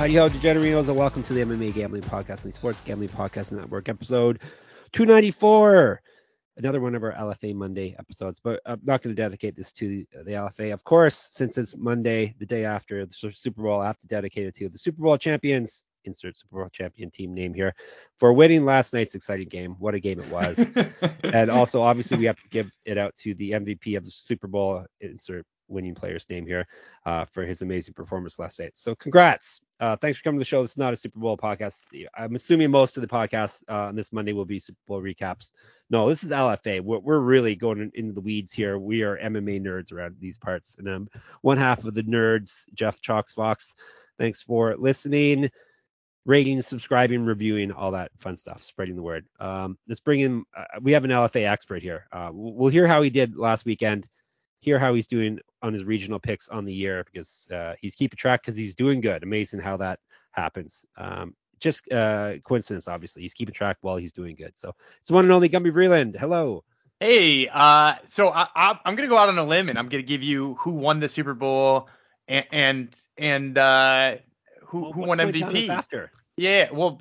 Howdy ho, degenerinos, and welcome to the MMA Gambling Podcast and the Sports Gambling Podcast Network, episode 294. Another one of our LFA Monday episodes, but I'm not going to dedicate this to the LFA. Of course, since it's Monday, the day after the Super Bowl, I have to dedicate it to the Super Bowl champions, insert Super Bowl champion team name here, for winning last night's exciting game. What a game it was. and also, obviously, we have to give it out to the MVP of the Super Bowl, insert winning player's name here uh, for his amazing performance last night. So congrats. Uh, thanks for coming to the show. This is not a Super Bowl podcast. I'm assuming most of the podcasts uh, on this Monday will be Super Bowl recaps. No, this is LFA. We're, we're really going into the weeds here. We are MMA nerds around these parts. And um, one half of the nerds, Jeff Chalks Fox. Thanks for listening, rating, subscribing, reviewing, all that fun stuff, spreading the word. Um, let's bring in, uh, we have an LFA expert here. Uh, we'll hear how he did last weekend hear how he's doing on his regional picks on the year because uh, he's keeping track because he's doing good. Amazing how that happens. Um, just uh, coincidence, obviously. He's keeping track while he's doing good. So it's one and only Gumby Vreeland. Hello. Hey, uh, so I, am going to go out on a limb and I'm going to give you who won the Super Bowl and and, and uh, who well, who won MVP after. Yeah, well,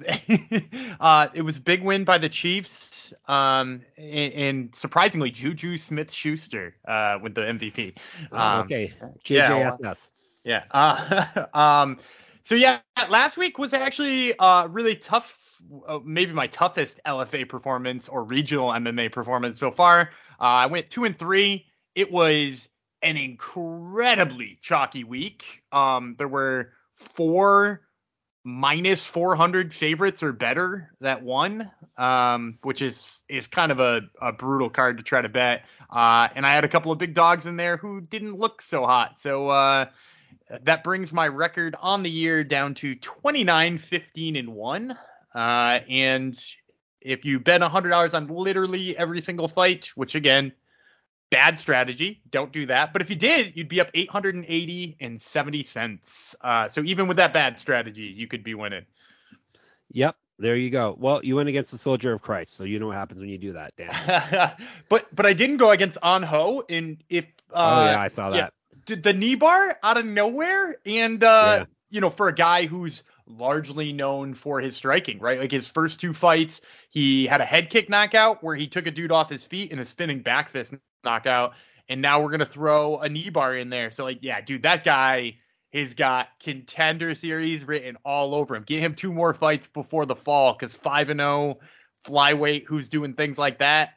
uh, it was a big win by the Chiefs, um, and, and surprisingly, Juju Smith-Schuster uh, with the MVP. Oh, um, okay, JJSS. Yeah. Uh, um, so yeah, last week was actually uh, really tough. Uh, maybe my toughest LFA performance or regional MMA performance so far. Uh, I went two and three. It was an incredibly chalky week. Um, there were four minus 400 favorites or better that won, um, which is is kind of a, a brutal card to try to bet. Uh, and I had a couple of big dogs in there who didn't look so hot. So uh, that brings my record on the year down to 29, 15, and 1. Uh, and if you bet $100 on literally every single fight, which again, bad strategy. Don't do that. But if you did, you'd be up 880 and 70 cents. Uh, so even with that bad strategy, you could be winning. Yep. There you go. Well, you went against the soldier of Christ, so you know what happens when you do that, Dan. but but I didn't go against On Ho, and if uh, oh yeah, I saw that. Yeah, the knee bar out of nowhere, and uh, yeah. you know, for a guy who's largely known for his striking, right? Like his first two fights, he had a head kick knockout where he took a dude off his feet in a spinning back fist knockout. And now we're gonna throw a knee bar in there. So like, yeah, dude, that guy has got contender series written all over him. Get him two more fights before the fall, because five and zero oh flyweight who's doing things like that,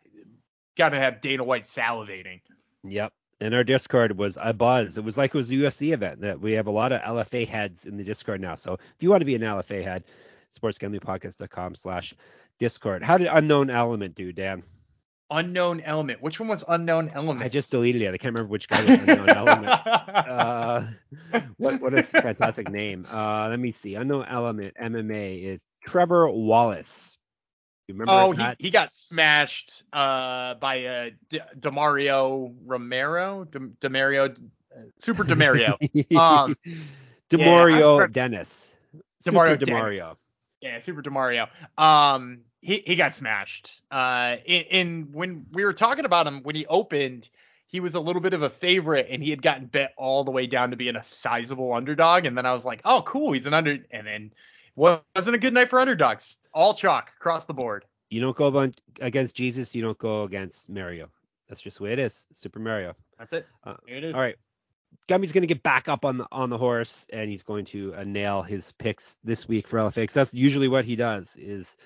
gotta have Dana White salivating. Yep. And our Discord was a buzz. It was like it was a UFC event. That we have a lot of LFA heads in the Discord now. So if you want to be an LFA head, sportsgamblingpodcast.com slash Discord. How did unknown element do, Dan? Unknown element. Which one was unknown element? I just deleted it. I can't remember which guy was unknown element. Uh, what what a fantastic name? Uh, let me see. Unknown element MMA is Trevor Wallace. You remember? Oh, he, he got smashed uh, by uh, D- Demario Romero, D- Demario, Super Demario. um, Demario yeah, Dennis. Demario Demario. Yeah, Super Demario. Um, he he got smashed. Uh, in, in when we were talking about him when he opened, he was a little bit of a favorite, and he had gotten bet all the way down to being a sizable underdog. And then I was like, oh, cool, he's an under. And then wasn't a good night for underdogs. All chalk across the board. You don't go against Jesus. You don't go against Mario. That's just the way it is. Super Mario. That's it. Uh, it is. All right. Gumby's going to get back up on the on the horse, and he's going to uh, nail his picks this week for LFA. That's usually what he does. Is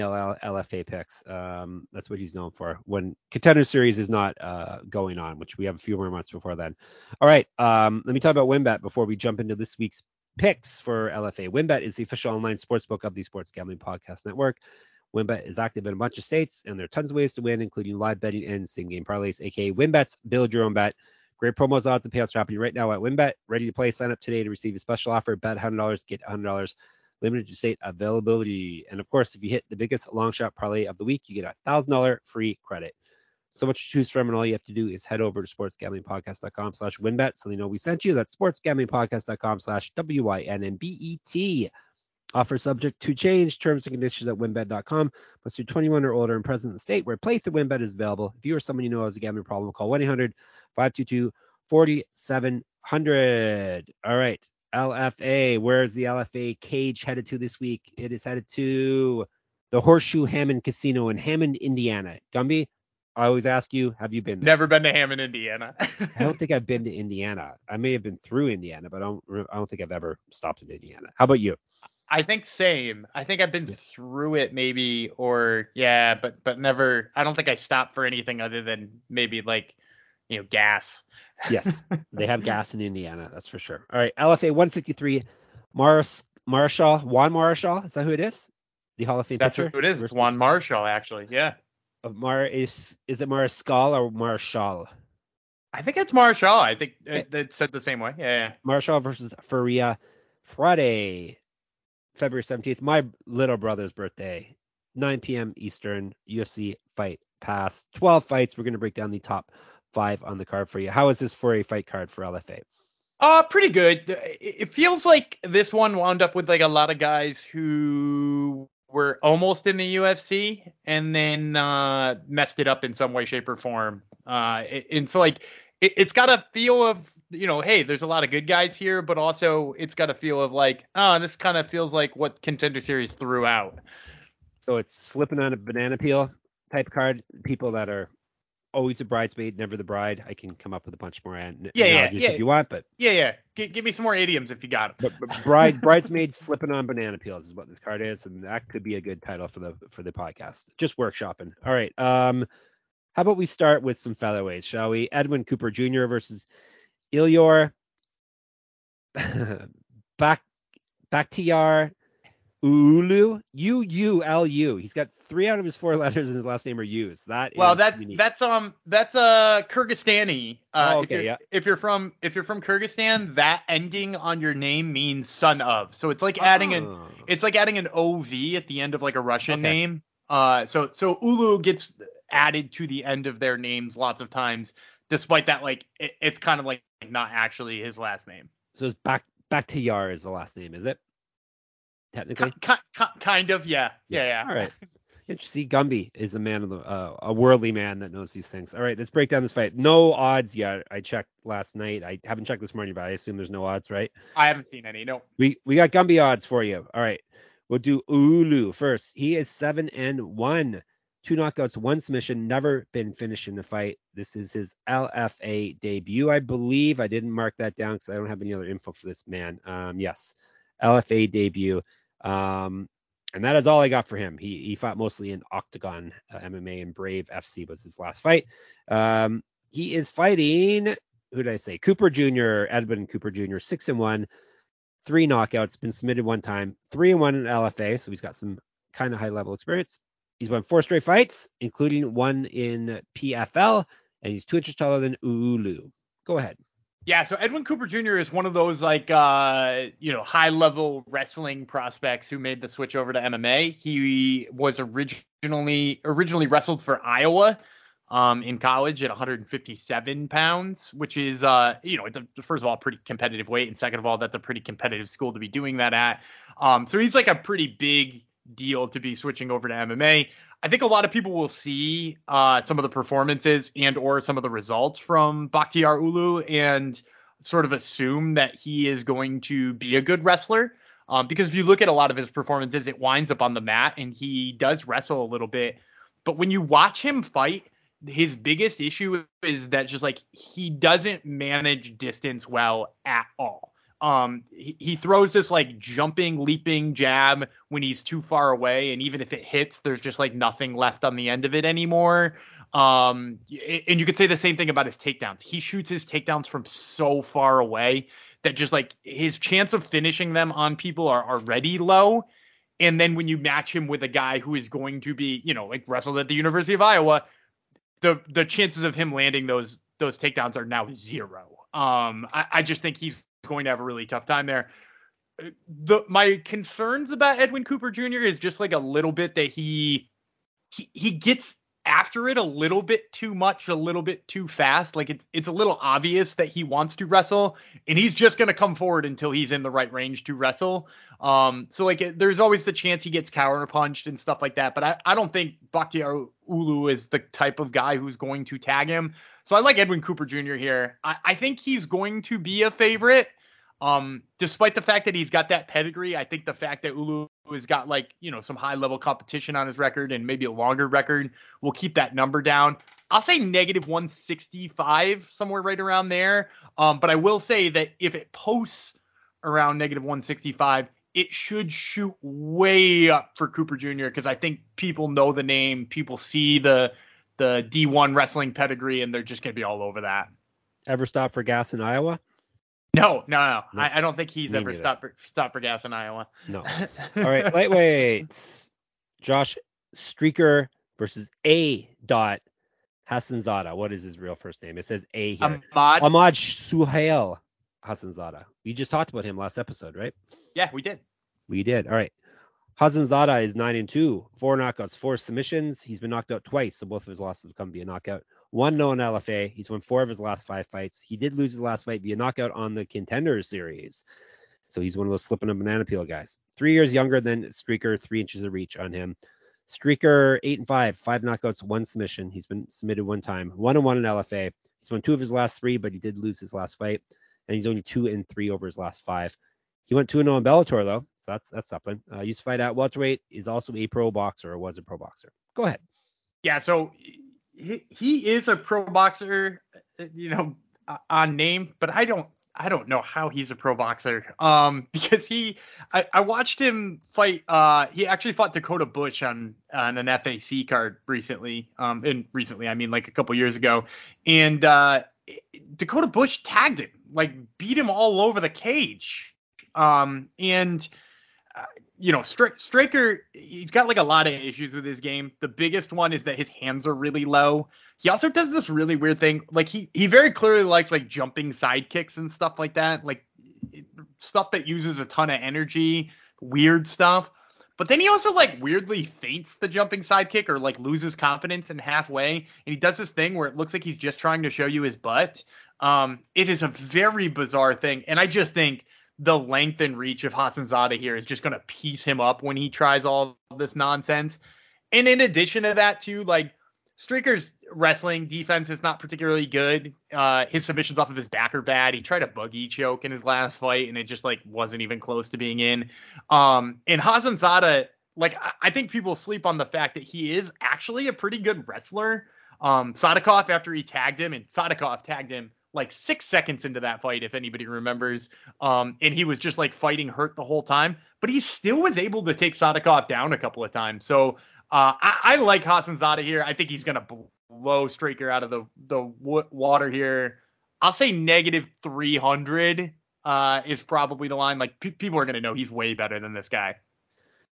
LFA picks. Um, that's what he's known for when contender series is not uh, going on, which we have a few more months before then. All right, um, let me talk about WynnBET before we jump into this week's picks for LFA. WynnBET is the official online sports book of the Sports Gambling Podcast Network. WynnBET is active in a bunch of states, and there are tons of ways to win, including live betting and same game parlays, aka WinBets. Build your own bet. Great promos, odds, and payouts happening right now at WynnBET. Ready to play? Sign up today to receive a special offer. Bet $100, get $100. Limited to state availability. And of course, if you hit the biggest long shot parlay of the week, you get a $1,000 free credit. So much to choose from, and all you have to do is head over to sportsgamblingpodcast.com slash wynnbet so they know we sent you. That's sportsgamblingpodcast.com slash W-I-N-N-B-E-T. Offer subject to change. Terms and conditions at wynnbet.com. Must be 21 or older and present in the state where play through WynnBET is available. If you or someone you know has a gambling problem, call 1-800-522-4700. All right. LFA. Where's the LFA cage headed to this week? It is headed to the Horseshoe Hammond Casino in Hammond, Indiana. Gumby, I always ask you, have you been there? Never been to Hammond, Indiana. I don't think I've been to Indiana. I may have been through Indiana, but I don't. I don't think I've ever stopped in Indiana. How about you? I think same. I think I've been yeah. through it maybe, or yeah, but but never. I don't think I stopped for anything other than maybe like you know gas. yes, they have gas in Indiana. That's for sure. All right, LFA 153, Mars Marshall, Juan Marichal. Is that who it is? The Hall of Fame That's pitcher? who it is. It's Juan Marichal, actually. Yeah. Uh, Mar is is it Mariscal or Marshall? I think it's Marshall. I think eh. it, it said the same way. Yeah, yeah. Marshall versus Faria Friday, February 17th. My little brother's birthday, 9 p.m. Eastern. UFC fight pass. 12 fights. We're gonna break down the top five on the card for you. How is this for a fight card for LFA? Uh, pretty good. It feels like this one wound up with like a lot of guys who were almost in the UFC and then uh, messed it up in some way, shape, or form. Uh, and so like it, it's got a feel of you know, hey, there's a lot of good guys here, but also it's got a feel of like, oh, this kind of feels like what Contender Series threw out. So it's slipping on a banana peel type card. People that are always a bridesmaid, never the bride. I can come up with a bunch more an- yeah, yeah, yeah. if you want, but yeah, yeah. G- give me some more idioms if you got them. But, but bride, bridesmaid slipping on banana peels is what this card is, and that could be a good title for the for the podcast. Just workshopping. All right. Um, how about we start with some featherweights, shall we? Edwin Cooper Jr. versus Ilir Back Bakhtiar Ulu, U U L U. He's got three out of his four letters in his last name are U's. That well, that's unique. that's um that's uh Kyrgyzstani. Uh, oh, okay, if yeah. If you're from if you're from Kyrgyzstan, that ending on your name means son of. So it's like adding oh. an it's like adding an ov at the end of like a Russian okay. name. Uh, so so Ulu gets added to the end of their names lots of times, despite that like it, it's kind of like not actually his last name. So it's back back to Yar is the last name, is it? Technically. kind of, yeah, yes. yeah, yeah. All right. Interesting. Gumby is a man of the uh, a worldly man that knows these things. All right, let's break down this fight. No odds yet. I checked last night. I haven't checked this morning, but I assume there's no odds, right? I haven't seen any. No. We we got Gumby odds for you. All right. We'll do Ulu first. He is seven and one, two knockouts, one submission. Never been finished in the fight. This is his LFA debut, I believe. I didn't mark that down because I don't have any other info for this man. Um, yes, LFA debut. Um, and that is all I got for him. He he fought mostly in Octagon uh, MMA and Brave FC was his last fight. Um, he is fighting who did I say? Cooper Jr. Edmund Cooper Jr. Six and one, three knockouts. Been submitted one time, three and one in LFA. So he's got some kind of high level experience. He's won four straight fights, including one in PFL, and he's two inches taller than Ulu. Go ahead. Yeah, so Edwin Cooper Jr. is one of those like uh, you know high level wrestling prospects who made the switch over to MMA. He was originally originally wrestled for Iowa um, in college at 157 pounds, which is uh, you know it's a, first of all pretty competitive weight, and second of all that's a pretty competitive school to be doing that at. Um, so he's like a pretty big deal to be switching over to MMA. I think a lot of people will see uh, some of the performances and or some of the results from Bakhtiar Ulu and sort of assume that he is going to be a good wrestler. Um, because if you look at a lot of his performances, it winds up on the mat and he does wrestle a little bit. But when you watch him fight, his biggest issue is that just like he doesn't manage distance well at all. Um, he, he throws this like jumping, leaping jab when he's too far away, and even if it hits, there's just like nothing left on the end of it anymore. Um, and you could say the same thing about his takedowns. He shoots his takedowns from so far away that just like his chance of finishing them on people are already low. And then when you match him with a guy who is going to be, you know, like wrestled at the University of Iowa, the the chances of him landing those those takedowns are now zero. Um, I, I just think he's going to have a really tough time there. The my concerns about Edwin Cooper Jr. is just like a little bit that he he he gets after it a little bit too much, a little bit too fast. Like it's it's a little obvious that he wants to wrestle, and he's just gonna come forward until he's in the right range to wrestle. Um, so like there's always the chance he gets counter punched and stuff like that. But I, I don't think Bakhtiar Ulu is the type of guy who's going to tag him. So I like Edwin Cooper Jr. here. I, I think he's going to be a favorite. Um, despite the fact that he's got that pedigree, I think the fact that Ulu has got like, you know, some high level competition on his record and maybe a longer record will keep that number down. I'll say negative 165, somewhere right around there. Um, but I will say that if it posts around negative 165, it should shoot way up for Cooper Jr. because I think people know the name, people see the the D1 wrestling pedigree, and they're just gonna be all over that. Ever stop for gas in Iowa? No, no, no. no. I, I, don't think he's Me ever neither. stopped for, stopped for gas in Iowa. No. All right, lightweights. Josh Streaker versus A. Dot Hassanzada. What is his real first name? It says A here. Ahmad. Ahmad Suhail Hassanzada. We just talked about him last episode, right? Yeah, we did. We did. All right. Hassanzada is nine and two, four knockouts, four submissions. He's been knocked out twice, so both of his losses have come via knockout. One no in LFA. He's won four of his last five fights. He did lose his last fight via knockout on the Contenders series. So he's one of those slipping a banana peel guys. Three years younger than Streaker, three inches of reach on him. Streaker eight and five, five knockouts, one submission. He's been submitted one time, one and one in LFA. He's won two of his last three, but he did lose his last fight, and he's only two and three over his last five. He went 2 0 in Bellator, though, so that's that's something. Uh, used to fight at welterweight, is also a pro boxer or was a pro boxer. Go ahead. Yeah, so he, is a pro boxer, you know, on name, but I don't I don't know how he's a pro boxer. Um, because he, I, I watched him fight. Uh, he actually fought Dakota Bush on on an FAC card recently. Um, and recently, I mean like a couple years ago, and uh, Dakota Bush tagged him, like beat him all over the cage. Um, and uh, you know, Stri- Striker, he's got like a lot of issues with his game. The biggest one is that his hands are really low. He also does this really weird thing. Like he he very clearly likes like jumping side kicks and stuff like that. Like stuff that uses a ton of energy, weird stuff. But then he also like weirdly faints the jumping side kick or like loses confidence in halfway. And he does this thing where it looks like he's just trying to show you his butt. Um, it is a very bizarre thing. And I just think the length and reach of Hassanzada here is just going to piece him up when he tries all this nonsense. And in addition to that, too, like Streaker's wrestling defense is not particularly good. Uh, his submissions off of his back are bad. He tried a buggy choke in his last fight, and it just like wasn't even close to being in. Um, and Hassanzada, like I think people sleep on the fact that he is actually a pretty good wrestler. Um, Sadikov, after he tagged him, and Sadikov tagged him like six seconds into that fight, if anybody remembers. Um, and he was just like fighting hurt the whole time, but he still was able to take Sadikov down a couple of times. So uh, I, I like Hassanzada here. I think he's gonna blow Straker out of the the water here. I'll say negative 300 uh, is probably the line. Like people are gonna know he's way better than this guy.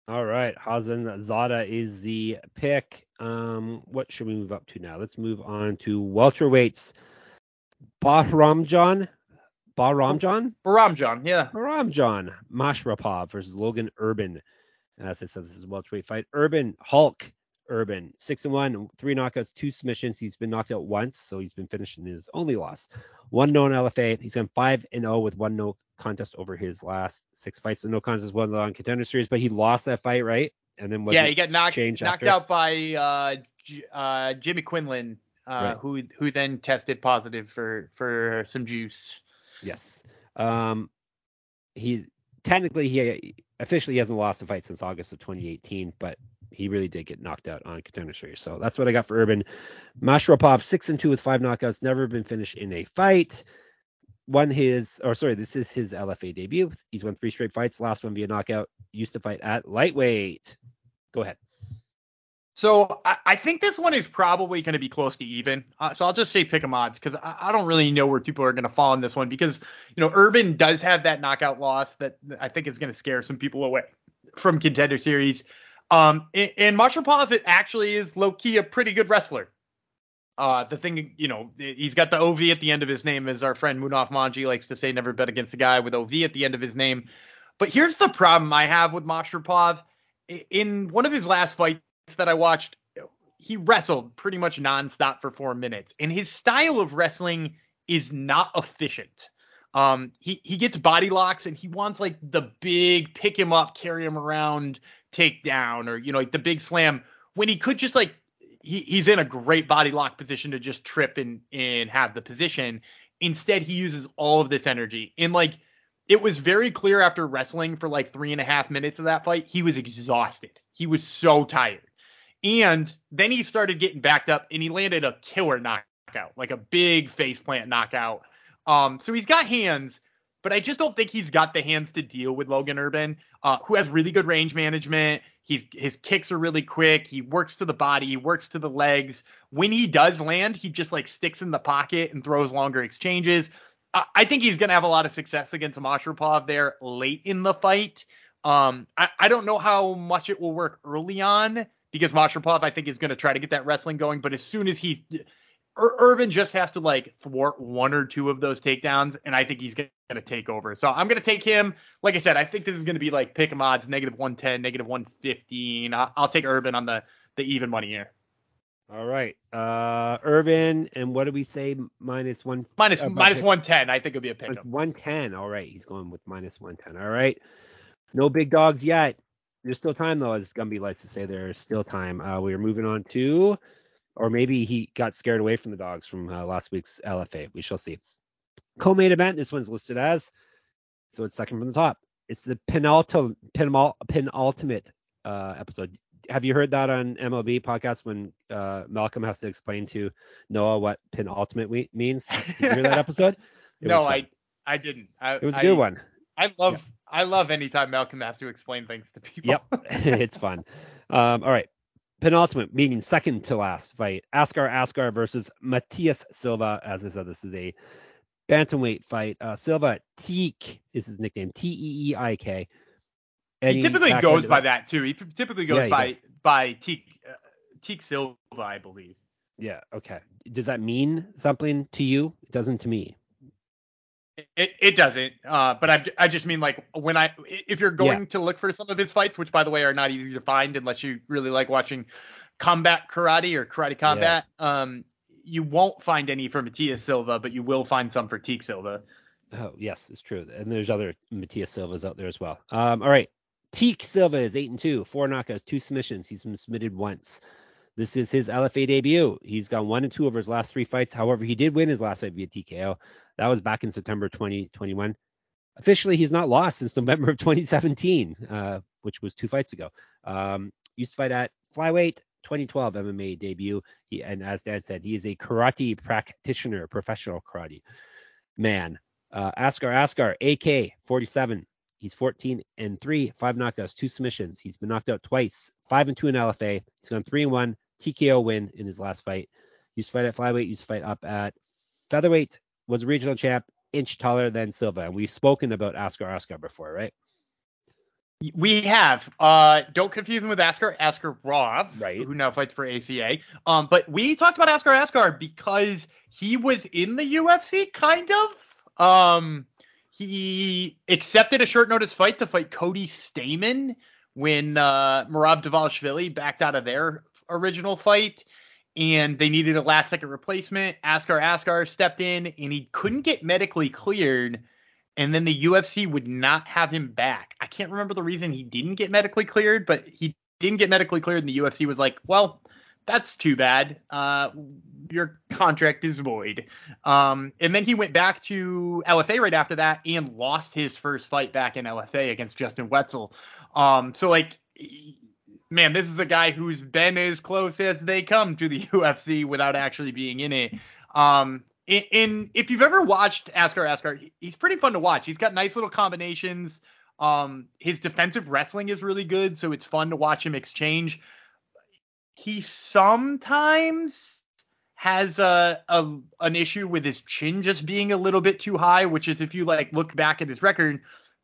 All right, Hassanzada is the pick. Um, what should we move up to now? Let's move on to welterweights. Bahramjan. Bahramjan? Bahramjan, yeah. Bahramjan. Mashrapov versus Logan Urban. As I said, this is a welterweight fight. Urban, Hulk Urban, six and one, three knockouts, two submissions. He's been knocked out once, so he's been finished in his only loss. One no in LFA. He's gone five and zero oh with one no contest over his last six fights. So no contest was on contender series, but he lost that fight, right? And then yeah, he got knocked knocked after? out by uh, J- uh, Jimmy Quinlan uh, right. who who then tested positive for for some juice. Yes. Um, he technically he officially hasn't lost a fight since August of 2018, but he really did get knocked out on contender series. So that's what I got for Urban. Mashrapov six and two with five knockouts, never been finished in a fight. Won his, or sorry, this is his LFA debut. He's won three straight fights. Last one via knockout. Used to fight at lightweight. Go ahead. So I, I, think this one is probably going to be close to even. Uh, so I'll just say pick 'em odds because I, I, don't really know where people are going to fall in this one because you know Urban does have that knockout loss that I think is going to scare some people away. from Contender Series. Um, and, and Masharapov actually is low key a pretty good wrestler. Uh, the thing, you know, he's got the OV at the end of his name, as our friend Munaf Manji likes to say, never bet against a guy with OV at the end of his name. But here's the problem I have with Masharapov. In one of his last fights that I watched, he wrestled pretty much nonstop for four minutes, and his style of wrestling is not efficient. Um, he he gets body locks and he wants like the big pick him up, carry him around, takedown, or you know like the big slam when he could just like he, he's in a great body lock position to just trip and and have the position. Instead, he uses all of this energy and like it was very clear after wrestling for like three and a half minutes of that fight, he was exhausted. He was so tired. And then he started getting backed up and he landed a killer knockout, like a big face plant knockout. Um, so he's got hands, but I just don't think he's got the hands to deal with Logan Urban, uh, who has really good range management. He's his kicks are really quick. He works to the body, he works to the legs. When he does land, he just like sticks in the pocket and throws longer exchanges. I, I think he's gonna have a lot of success against Masharapov there late in the fight. Um, I, I don't know how much it will work early on because Masharapov, I think, is going to try to get that wrestling going. But as soon as he, Urban just has to like thwart one or two of those takedowns, and I think he's going to take over. So I'm going to take him. Like I said, I think this is going to be like pick 'em odds, negative 110, negative 115. I'll, I'll take Urban on the the even money here. All right. Uh, Urban, and what do we say? Minus one. Minus, uh, 110. I think it'll be a pick 'em. 110. All right. He's going with minus 110. All right. No big dogs yet. There's still time, though, as Gumby likes to say. There's still time. Uh, we are moving on to, or maybe he got scared away from the dogs from uh, last week's LFA. We shall see. Co-main event. This one's listed as, so it's second from the top. It's the penultimate, penul- penultimate uh, episode. Have you heard that on MLB podcast when uh, Malcolm has to explain to Noah what penultimate we- means? Did you hear that episode? No. I I didn't. I, It was a I, good one. I love I love anytime Malcolm has to explain things to people. Yep, it's fun. Um, all right, penultimate, meaning second to last fight: Askar Askar versus Matias Silva. As I said, this is a bantamweight fight. Uh, Silva Teek is his nickname, T E E I K. he typically goes by that. too. He typically goes Yeah, he by does. by Teak uh, Teak Silva, I believe. Yeah. Okay. Does that mean something to you? It doesn't to me. It, it doesn't, uh, but I, I just mean like when I if you're going to look for some of his fights, which by the way are not easy to find unless you really like watching combat karate or karate combat, um, you won't find any for Matias Silva, but you will find some for Teak Silva. Oh, yes, it's true. And there's other Matias Silvas out there as well. Um, all right. Teak Silva is eight and two, four knockouts, two submissions. He's been submitted once. This is his LFA debut. He's gone one and two over his last three fights. However, he did win his last fight via TKO. That was back in September 2021. Officially, he's not lost since November of 2017, uh, which was two fights ago. Um, used to fight at flyweight, 2012 MMA debut. He, and as Dad said, he is a karate practitioner, professional karate man. Uh, Askar Askar, AK 47. He's 14 and three, five knockouts, two submissions. He's been knocked out twice, five and two in LFA. He's gone three and one, TKO win in his last fight. Used to fight at flyweight, used to fight up at featherweight. Was a regional champ, inch taller than Silva. And we've spoken about Askar Askar before, right? We have. Uh, don't confuse him with Askar Askarov, Right. who now fights for ACA. Um, but we talked about Askar Askar because he was in the UFC, kind of. Um, he accepted a short notice fight to fight Cody Stamen when uh, Dvalishvili backed out of their original fight, and they needed a last second replacement. Askar Askar stepped in, and he couldn't get medically cleared and then the UFC would not have him back. I can't remember the reason he didn't get medically cleared, but he didn't get medically cleared, and the UFC was like, "Well, that's too bad. Uh, your contract is void." Um, and then he went back to LFA right after that and lost his first fight back in LFA against Justin Wetzel. Um, so like. Man, this is a guy who's been as close as they come to the UFC without actually being in it. Um, in, in if you've ever watched Askar Askar, he's pretty fun to watch. He's got nice little combinations. Um, his defensive wrestling is really good, so it's fun to watch him exchange. He sometimes has a, a an issue with his chin just being a little bit too high, which is if you like look back at his record,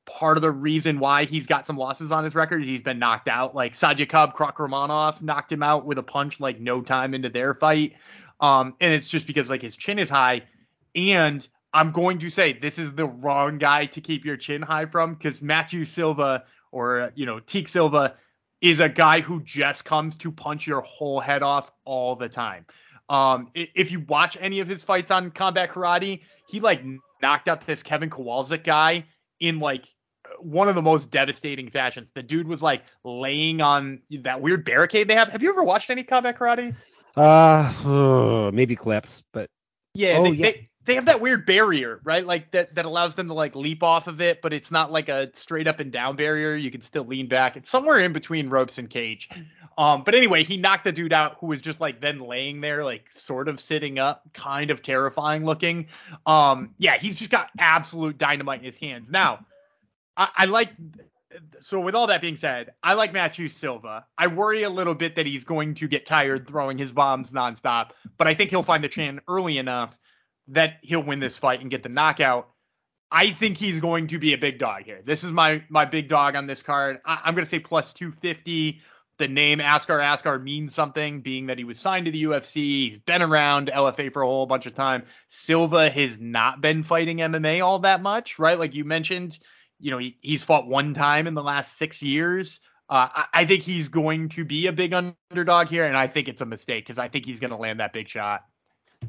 part of the reason why he's got some losses on his record is he's been knocked out. Like Saidyokub Kakhramonov knocked him out with a punch like no time into their fight. Um, and it's just because like his chin is high. And I'm going to say this is the wrong guy to keep your chin high from because Matthew Silva or you know Teak Silva is a guy who just comes to punch your whole head off all the time. Um, if you watch any of his fights on Combat Karate, he like knocked out this Kevin Kowalczyk guy in like one of the most devastating fashions. The dude was like laying on that weird barricade they have. Have you ever watched any Combat Karate? Uh, oh, maybe clips, but yeah, oh, they, yeah. They, they have that weird barrier, right? Like that that allows them to like leap off of it, but it's not like a straight up and down barrier. You can still lean back. It's somewhere in between ropes and cage. Um, but anyway, he knocked the dude out who was just like then laying there, like sort of sitting up, kind of terrifying looking. Um, yeah, he's just got absolute dynamite in his hands. Now, I, I like so with all that being said, I like Matthew Silva. I worry a little bit that he's going to get tired throwing his bombs nonstop, but I think he'll find the chin early enough that he'll win this fight and get the knockout. I think he's going to be a big dog here. This is my my big dog on this card. I, am to say plus 250. The name Askar Askar means something, being that he was signed to the UFC. He's been around LFA for a whole bunch of time. Silva has not been fighting MMA all that much, right? Like you mentioned, you know, he, he's fought one time in the last six years. Uh, I, I think he's going to be a big underdog here, and I think it's a mistake because I think he's going to land that big shot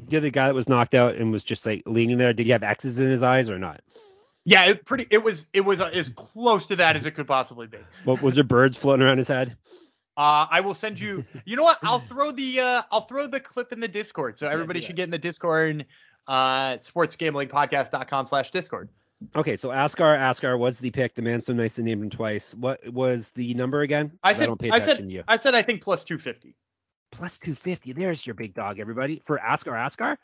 the other guy that was knocked out and was just like leaning there, did he have X's in his eyes or not? Yeah, it pretty. It was it was uh, as close to that as it could possibly be. What was there birds floating around his head? Uh, I will send you. You know what? I'll throw the uh, I'll throw the clip in the Discord, so everybody yeah, should get in the Discord. Uh, sportsgamblingpodcast.com slash Discord. Okay, so Askar Askar was the pick. The man so nice to name him twice. What was the number again? I said I, I said I said I think plus two fifty plus 250. There's your big dog, everybody. For Askar Askar?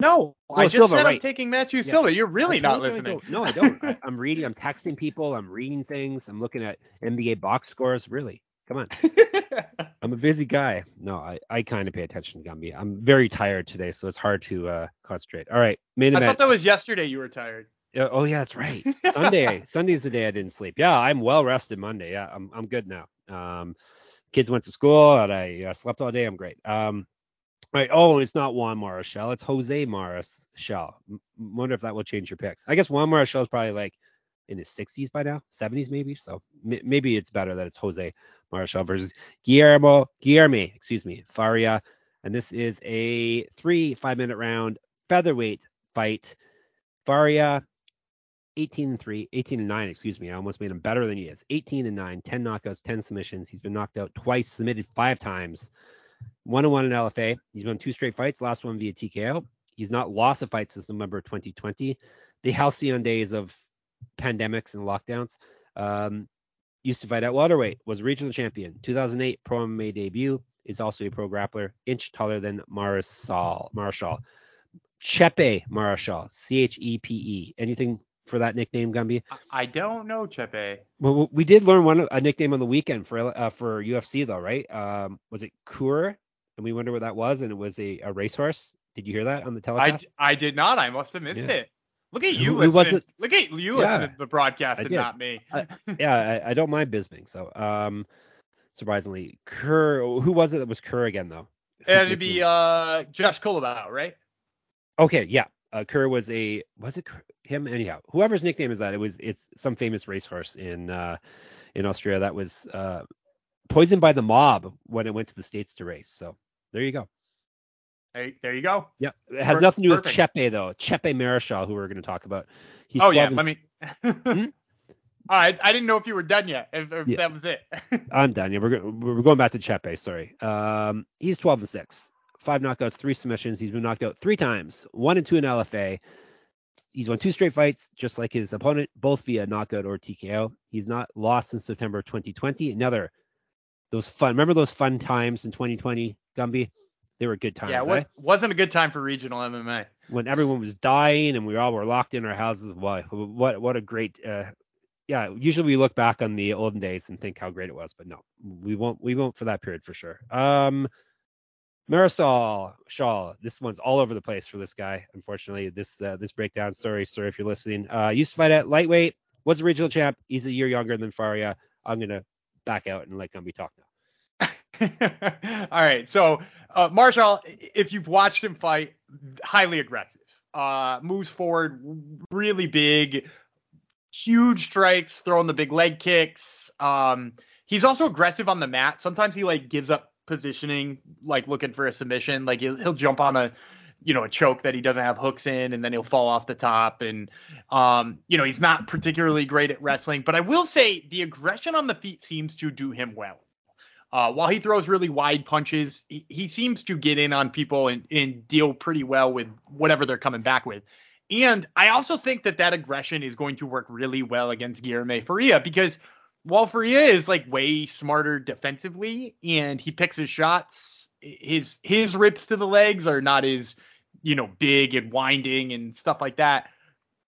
No, oh, I just Silva, said right. I'm taking Matthew yeah. Silva. You're really not listening. I no, I don't. I, am reading. I'm texting people. I'm reading things. I'm looking at NBA box scores. Really, come on. I'm a busy guy. No, I, I kind of pay attention to Gumby. I'm very tired today, so it's hard to uh, concentrate. All right, main event. I thought that was yesterday. You were tired. Oh yeah, that's right. Sunday. Sunday's the day I didn't sleep. Yeah, I'm well rested Monday. Yeah, I'm I'm good now. Um, kids went to school and I uh, slept all day. I'm great. Um, right. Oh, it's not Juan Marichal. It's Jose Marichal. M- wonder if that will change your picks. I guess Juan Marichal is probably like in his 60s by now, 70s maybe. So m- maybe it's better that it's Jose Marichal versus Guillermo Guillermo, excuse me, Faria. And this is a three five minute round featherweight fight. Faria 18 and 3, 18 and 9, excuse me. I almost made him better than he is. 18 and 9, 10 knockouts, 10 submissions. He's been knocked out twice, submitted five times. One and one in LFA. He's won two straight fights, last one via TKO. He's not lost a fight since November 2020. The halcyon days of pandemics and lockdowns. Um, used to fight at welterweight, was regional champion. 2008 pro MMA debut. Is also a pro grappler, inch taller than Marichal. Marichal. Chepe Marichal, C H E P E. Anything for that nickname, Gumby? I don't know, Chepe. Well, we did learn one a nickname on the weekend for uh, for UFC though, right? Um, was it Kur? And we wonder what that was, and it was a, a racehorse. Did you hear that on the telecast? I, I did not. I must have missed yeah. it. Look at you who, listening. Who Look at you yeah, listening to the broadcast and not me. I, yeah, I, I, don't mind Bisping. So, um, surprisingly, Kur. Who was it that was Kur again though? And It'd be uh Josh Culibao, right? Okay, yeah uh, Kerr was a was it him anyhow whoever's nickname is that it was it's some famous racehorse in uh, in Austria that was uh, poisoned by the mob when it went to the states to race. So there you go. Hey, there you go. Yeah, it has nothing to do with Chepe though. Chepe Marichal, who we're going to talk about. He's oh yeah, let me. hmm? All right, I didn't know if you were done yet. If, if yeah. that was it. I'm done. Yeah, we're we're going back to Chepe. Sorry. Um, he's 12 and six five knockouts, three submissions. He's been knocked out three times, one and two in LFA. He's won two straight fights, just like his opponent, both via knockout or TKO. He's not lost since September 2020. Another those fun. Remember those fun times in 2020, Gumby? They were good times. Yeah, what, eh? wasn't a good time for regional MMA. When everyone was dying and we all were locked in our houses. What what what a great. Uh, yeah, usually we look back on the olden days and think how great it was, but no, we won't. We won't for that period for sure. Um, Marisol Shaw. This one's all over the place for this guy. Unfortunately, this uh, this breakdown. Sorry, sir, if you're listening. Uh, used to fight at lightweight, was a regional champ. He's a year younger than Faria. I'm gonna back out and let Gumby talk now. All right. So uh, Marshall, if you've watched him fight, highly aggressive. Uh, moves forward really big, huge strikes, throwing the big leg kicks. Um, he's also aggressive on the mat. Sometimes he like gives up positioning, like looking for a submission. Like he'll, he'll jump on a you know a choke that he doesn't have hooks in and then he'll fall off the top and um you know he's not particularly great at wrestling but i will say the aggression on the feet seems to do him well uh, while he throws really wide punches he, he seems to get in on people and, and deal pretty well with whatever they're coming back with and i also think that that aggression is going to work really well against Guilherme Faria because Faria is like way smarter defensively and he picks his shots his his rips to the legs are not as you know, big and winding and stuff like that.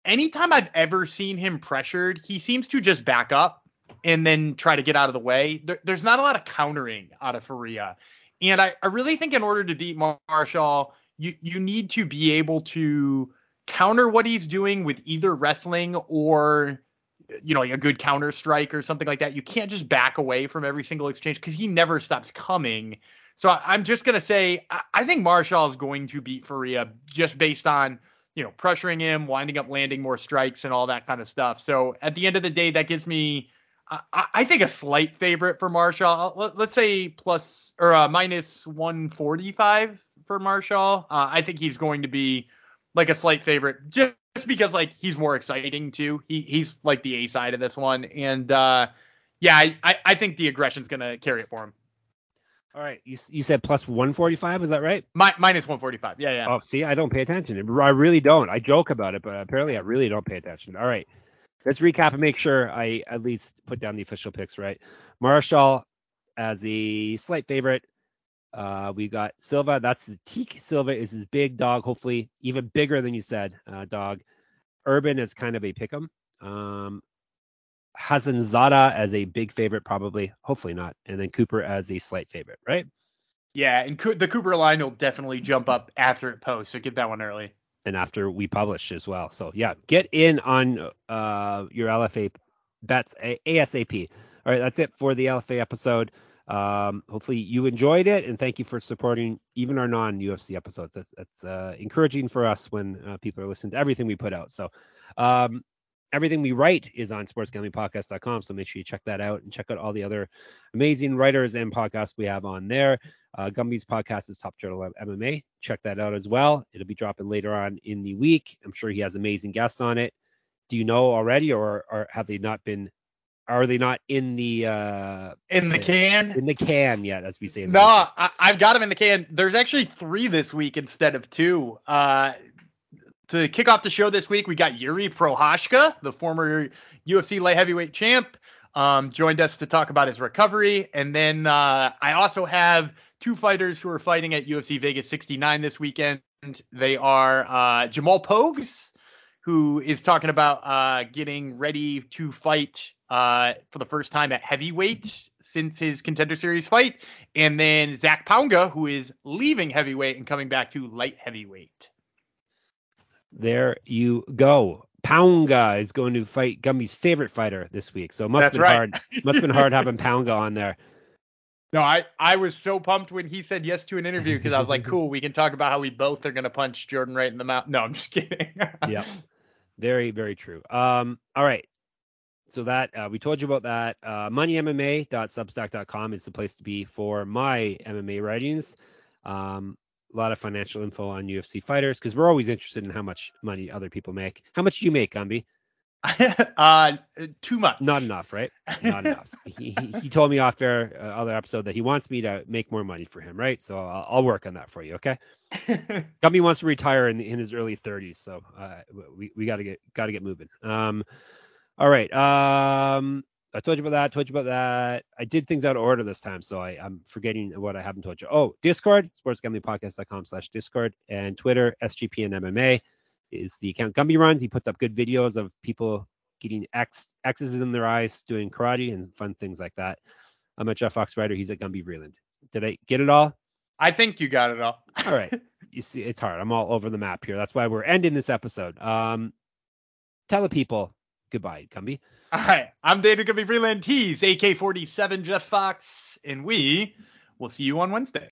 Anytime I've ever seen him pressured, he seems to just back up and then try to get out of the way. There, there's not a lot of countering out of Faria. And I, I really think in order to beat Marshall, you, you need to be able to counter what he's doing with either wrestling or you know like a good counter strike or something like that. You can't just back away from every single exchange because he never stops coming. So I'm just gonna say I think Marshall is going to beat Faria just based on you know pressuring him, winding up landing more strikes and all that kind of stuff. So at the end of the day, that gives me I, I think a slight favorite for Marshall. Let, us say plus or uh, minus 145 for Marshall. Uh, I think he's going to be like a slight favorite just because like he's more exciting too. He he's like the A side of this one, and uh, yeah, I, I think the aggression's gonna carry it for him. All right, you, you said plus 145, is that right? My, minus 145. Yeah, yeah. Oh, see, I don't pay attention. I really don't. I joke about it, but apparently I really don't pay attention. All right, let's recap and make sure I at least put down the official picks right. Marshall as a slight favorite. Uh, we got Silva. That's the Teak Silva is his big dog, hopefully even bigger than you said, uh, dog. Urban is kind of a pick'em. Um, Zada as a big favorite, probably. Hopefully not. And then Cooper as a slight favorite, right? Yeah, and Co- the Cooper line will definitely jump up after it posts, so get that one early. And after we publish as well. So yeah, get in on uh, your LFA bets ASAP. All right, that's it for the LFA episode. Um, hopefully you enjoyed it, and thank you for supporting even our non-UFC episodes. That's, that's uh, encouraging for us when uh, people are listening to everything we put out. So um, everything we write is on sportsgamblingpodcast.com. So make sure you check that out and check out all the other amazing writers and podcasts we have on there. Uh, Gumby's podcast is Top Turtle MMA. Check that out as well. It'll be dropping later on in the week. I'm sure he has amazing guests on it. Do you know already, or, or have they not been? Are they not in the uh, in the can? In the can yet, as we say. No, I, have got them in the can. There's actually three this week instead of two. Uh, to kick off the show this week, we got Jiri Prochazka, the former UFC light heavyweight champ, um, joined us to talk about his recovery. And then uh, I also have two fighters who are fighting at UFC Vegas 69 this weekend. They are uh, Jamal Pogues, who is talking about uh, getting ready to fight uh, for the first time at heavyweight since his contender series fight, and then Zach Pauga, who is leaving heavyweight and coming back to light heavyweight. There you go. Pauga is going to fight Gumby's favorite fighter this week. So it must have been right. hard. must have been hard having Pauga on there. No, I, I was so pumped when he said yes to an interview because I was like, cool, we can talk about how we both are going to punch Jordan right in the mouth. No, I'm just kidding. yeah. Very, very true. Um, all right. So that uh, we told you about that. Uh, moneymma.substack.com is the place to be for my MMA writings. Um, a lot of financial info on UFC fighters because we're always interested in how much money other people make. How much do you make, Gumby? uh, too much. Not enough, right? Not enough. He, he, he, told me off air uh, other episode that he wants me to make more money for him, right? So I'll, I'll work on that for you, okay? Gumby wants to retire in in his early 30s, so uh, we we got to get got to get moving. Um, all right. Um, I told you about that. Told you about that. I did things out of order this time, so I, I'm forgetting what I haven't told you. Oh, Discord, sportsgamblingpodcast.com slash Discord, and Twitter, SGPN MMA is the account Gumby runs. He puts up good videos of people getting X X's in their eyes, doing karate and fun things like that. I'm at Jeff Foxrider. He's at Gumby Vreeland. Did I get it all? I think you got it all. all right. You see, it's hard. I'm all over the map here. That's why we're ending this episode. Um, tell the people Goodbye, Gumby. All right. I'm David Gumby Vreeland. He's AK47 Jeff Fox, and we will see you on Wednesday.